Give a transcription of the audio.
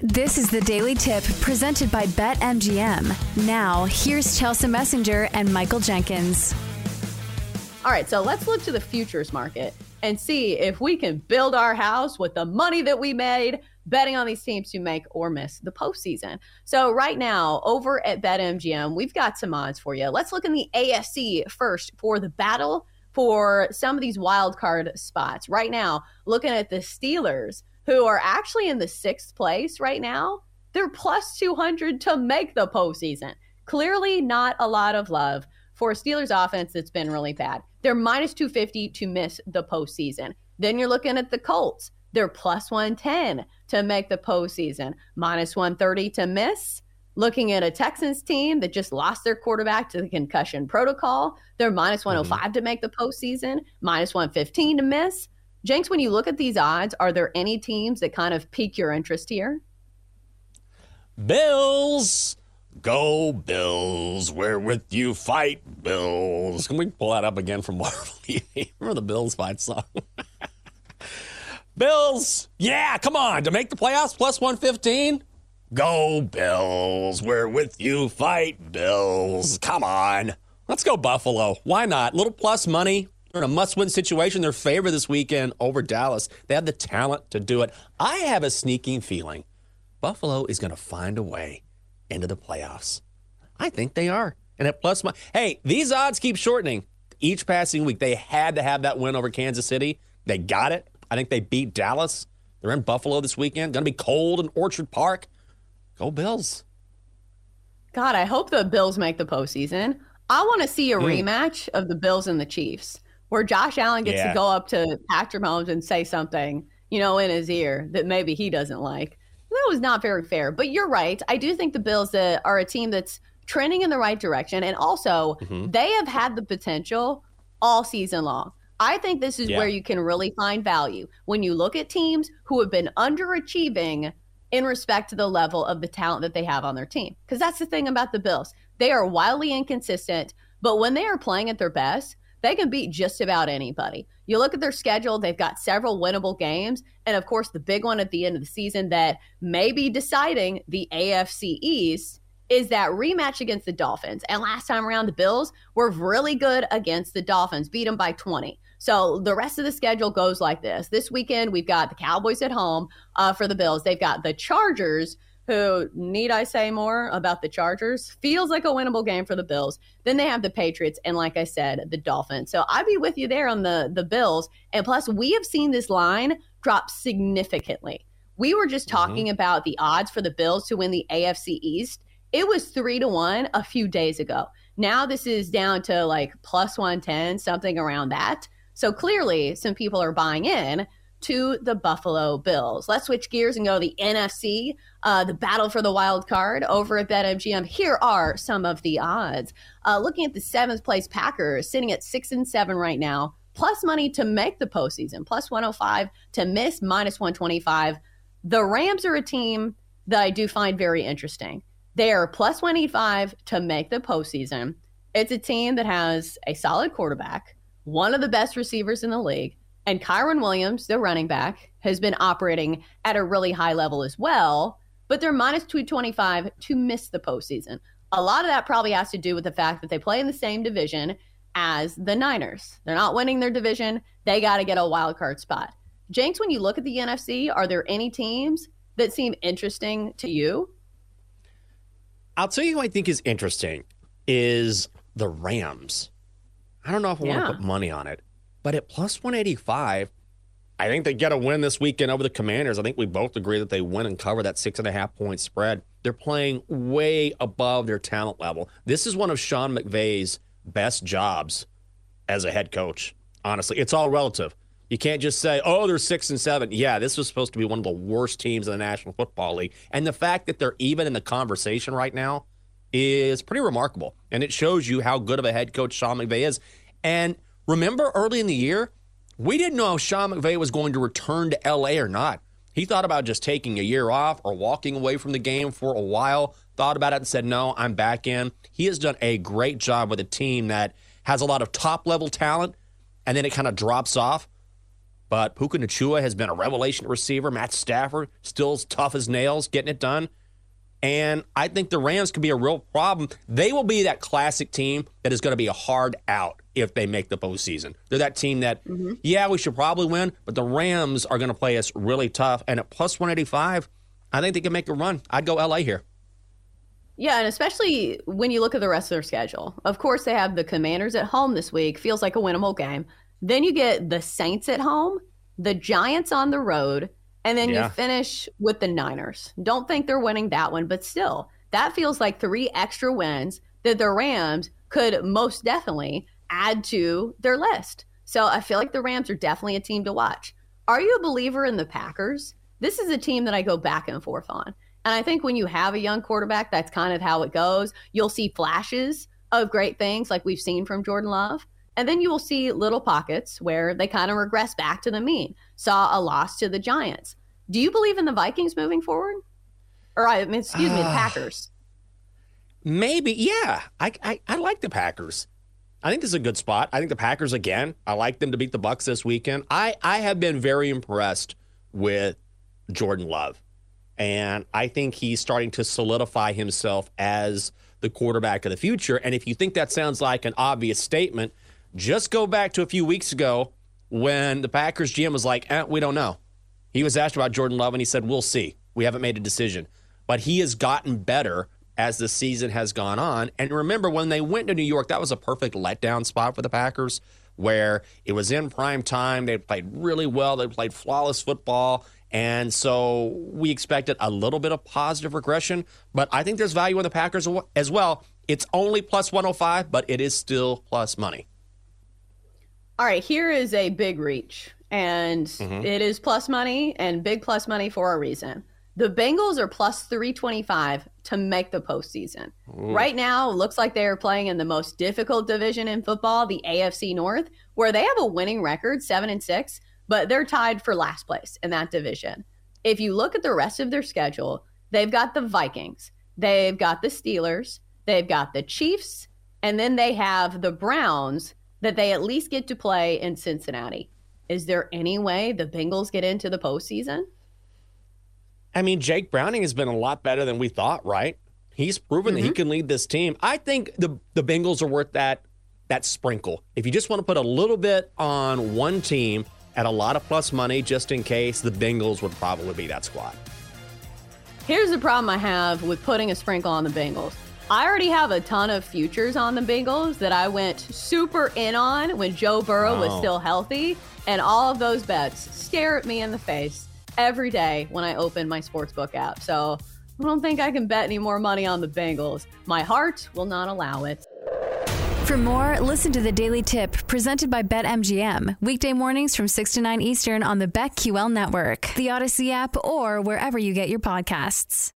This is the Daily Tip presented by BetMGM. Now, here's Chelsa Messinger and Michael Jenkins. All right, so let's look to the futures market and see if we can build our house with the money that we made betting on these teams to make or miss the postseason. So, right now, over at BetMGM, we've got some odds for you. Let's look in the AFC first for the battle for some of these wild card spots. Right now, looking at the Steelers who are actually in the sixth place right now, they're plus 200 to make the postseason. Clearly, not a lot of love for a Steelers offense that's been really bad. They're minus 250 to miss the postseason. Then you're looking at the Colts. They're plus 110 to make the postseason, minus 130 to miss. Looking at a Texans team that just lost their quarterback to the concussion protocol, they're minus 105 mm-hmm. to make the postseason, minus 115 to miss. Jenks, when you look at these odds, are there any teams that kind of pique your interest here? Bills. Go Bills, we're with you, fight Bills. Can we pull that up again from Marvel? Remember the Bills fight song? Bills, yeah, come on, to make the playoffs plus 115? Go Bills, we're with you, fight Bills. Come on. Let's go Buffalo. Why not? Little plus money, in a must win situation. They're favored this weekend over Dallas. They have the talent to do it. I have a sneaking feeling Buffalo is going to find a way into the playoffs. I think they are. And at plus, my, hey, these odds keep shortening each passing week. They had to have that win over Kansas City. They got it. I think they beat Dallas. They're in Buffalo this weekend. Going to be cold in Orchard Park. Go Bills. God, I hope the Bills make the postseason. I want to see a mm. rematch of the Bills and the Chiefs where Josh Allen gets yeah. to go up to Patrick Mahomes and say something, you know, in his ear that maybe he doesn't like. That was not very fair. But you're right. I do think the Bills uh, are a team that's trending in the right direction. And also, mm-hmm. they have had the potential all season long. I think this is yeah. where you can really find value when you look at teams who have been underachieving in respect to the level of the talent that they have on their team. Because that's the thing about the Bills. They are wildly inconsistent, but when they are playing at their best, they can beat just about anybody. You look at their schedule, they've got several winnable games. And of course, the big one at the end of the season that may be deciding the AFC East is that rematch against the Dolphins. And last time around, the Bills were really good against the Dolphins, beat them by 20. So the rest of the schedule goes like this. This weekend, we've got the Cowboys at home uh, for the Bills. They've got the Chargers who need I say more about the Chargers? Feels like a winnable game for the Bills. Then they have the Patriots and like I said, the Dolphins. So I'd be with you there on the the Bills. And plus we have seen this line drop significantly. We were just mm-hmm. talking mm-hmm. about the odds for the Bills to win the AFC East. It was 3 to 1 a few days ago. Now this is down to like plus 110, something around that. So clearly some people are buying in to the Buffalo Bills. Let's switch gears and go to the NFC, uh, the battle for the wild card over at BetMGM. Here are some of the odds. Uh, looking at the seventh place Packers, sitting at six and seven right now, plus money to make the postseason, plus 105 to miss, minus 125. The Rams are a team that I do find very interesting. They are plus 185 to make the postseason. It's a team that has a solid quarterback, one of the best receivers in the league and Kyren Williams, the running back, has been operating at a really high level as well, but they're minus 225 to miss the postseason. A lot of that probably has to do with the fact that they play in the same division as the Niners. They're not winning their division. They got to get a wild card spot. Jenks, when you look at the NFC, are there any teams that seem interesting to you? I'll tell you who I think is interesting is the Rams. I don't know if I yeah. want to put money on it. But at plus 185, I think they get a win this weekend over the Commanders. I think we both agree that they win and cover that six and a half point spread. They're playing way above their talent level. This is one of Sean McVay's best jobs as a head coach. Honestly, it's all relative. You can't just say, oh, they're six and seven. Yeah, this was supposed to be one of the worst teams in the National Football League. And the fact that they're even in the conversation right now is pretty remarkable. And it shows you how good of a head coach Sean McVay is. And Remember early in the year, we didn't know if Sean McVay was going to return to LA or not. He thought about just taking a year off or walking away from the game for a while, thought about it and said, No, I'm back in. He has done a great job with a team that has a lot of top level talent and then it kind of drops off. but Puka Nacua has been a revelation receiver. Matt Stafford still as tough as nails, getting it done. And I think the Rams could be a real problem. They will be that classic team that is going to be a hard out if they make the postseason. They're that team that, mm-hmm. yeah, we should probably win, but the Rams are going to play us really tough. And at plus 185, I think they can make a run. I'd go LA here. Yeah, and especially when you look at the rest of their schedule. Of course, they have the Commanders at home this week. Feels like a winnable game. Then you get the Saints at home, the Giants on the road, and then yeah. you finish with the Niners. Don't think they're winning that one, but still, that feels like three extra wins that the Rams could most definitely add to their list. So I feel like the Rams are definitely a team to watch. Are you a believer in the Packers? This is a team that I go back and forth on. And I think when you have a young quarterback, that's kind of how it goes. You'll see flashes of great things like we've seen from Jordan Love. And then you will see little pockets where they kind of regress back to the mean. Saw a loss to the Giants. Do you believe in the Vikings moving forward? Or I mean, excuse me, the. Packers. Maybe, yeah. I, I I like the Packers. I think this is a good spot. I think the Packers again. I like them to beat the Bucks this weekend. I I have been very impressed with Jordan Love. And I think he's starting to solidify himself as the quarterback of the future. And if you think that sounds like an obvious statement, just go back to a few weeks ago when the Packers GM was like, eh, we don't know. He was asked about Jordan Love and he said, we'll see. We haven't made a decision. But he has gotten better as the season has gone on. And remember, when they went to New York, that was a perfect letdown spot for the Packers where it was in prime time. They played really well, they played flawless football. And so we expected a little bit of positive regression, but I think there's value in the Packers as well. It's only plus 105, but it is still plus money. All right, here is a big reach, and mm-hmm. it is plus money and big plus money for a reason. The Bengals are plus 325 to make the postseason. Ooh. Right now, looks like they are playing in the most difficult division in football, the AFC North, where they have a winning record, 7 and 6, but they're tied for last place in that division. If you look at the rest of their schedule, they've got the Vikings, they've got the Steelers, they've got the Chiefs, and then they have the Browns that they at least get to play in Cincinnati. Is there any way the Bengals get into the postseason? I mean, Jake Browning has been a lot better than we thought, right? He's proven mm-hmm. that he mm-hmm. can lead this team. I think the the Bengals are worth that that sprinkle. If you just want to put a little bit on one team, at a lot of plus money just in case. The Bengals would probably be that squad. Here's the problem I have with putting a sprinkle on the Bengals. I already have a ton of futures on the Bengals that I went super in on when Joe Burrow oh. was still healthy. And all of those bets stare at me in the face every day when I open my sportsbook app. So I don't think I can bet any more money on the Bengals. My heart will not allow it. For more, listen to the Daily Tip presented by BetMGM. Weekday mornings from 6 to 9 Eastern on the BetQL network, the Audacy app, or wherever you get your podcasts.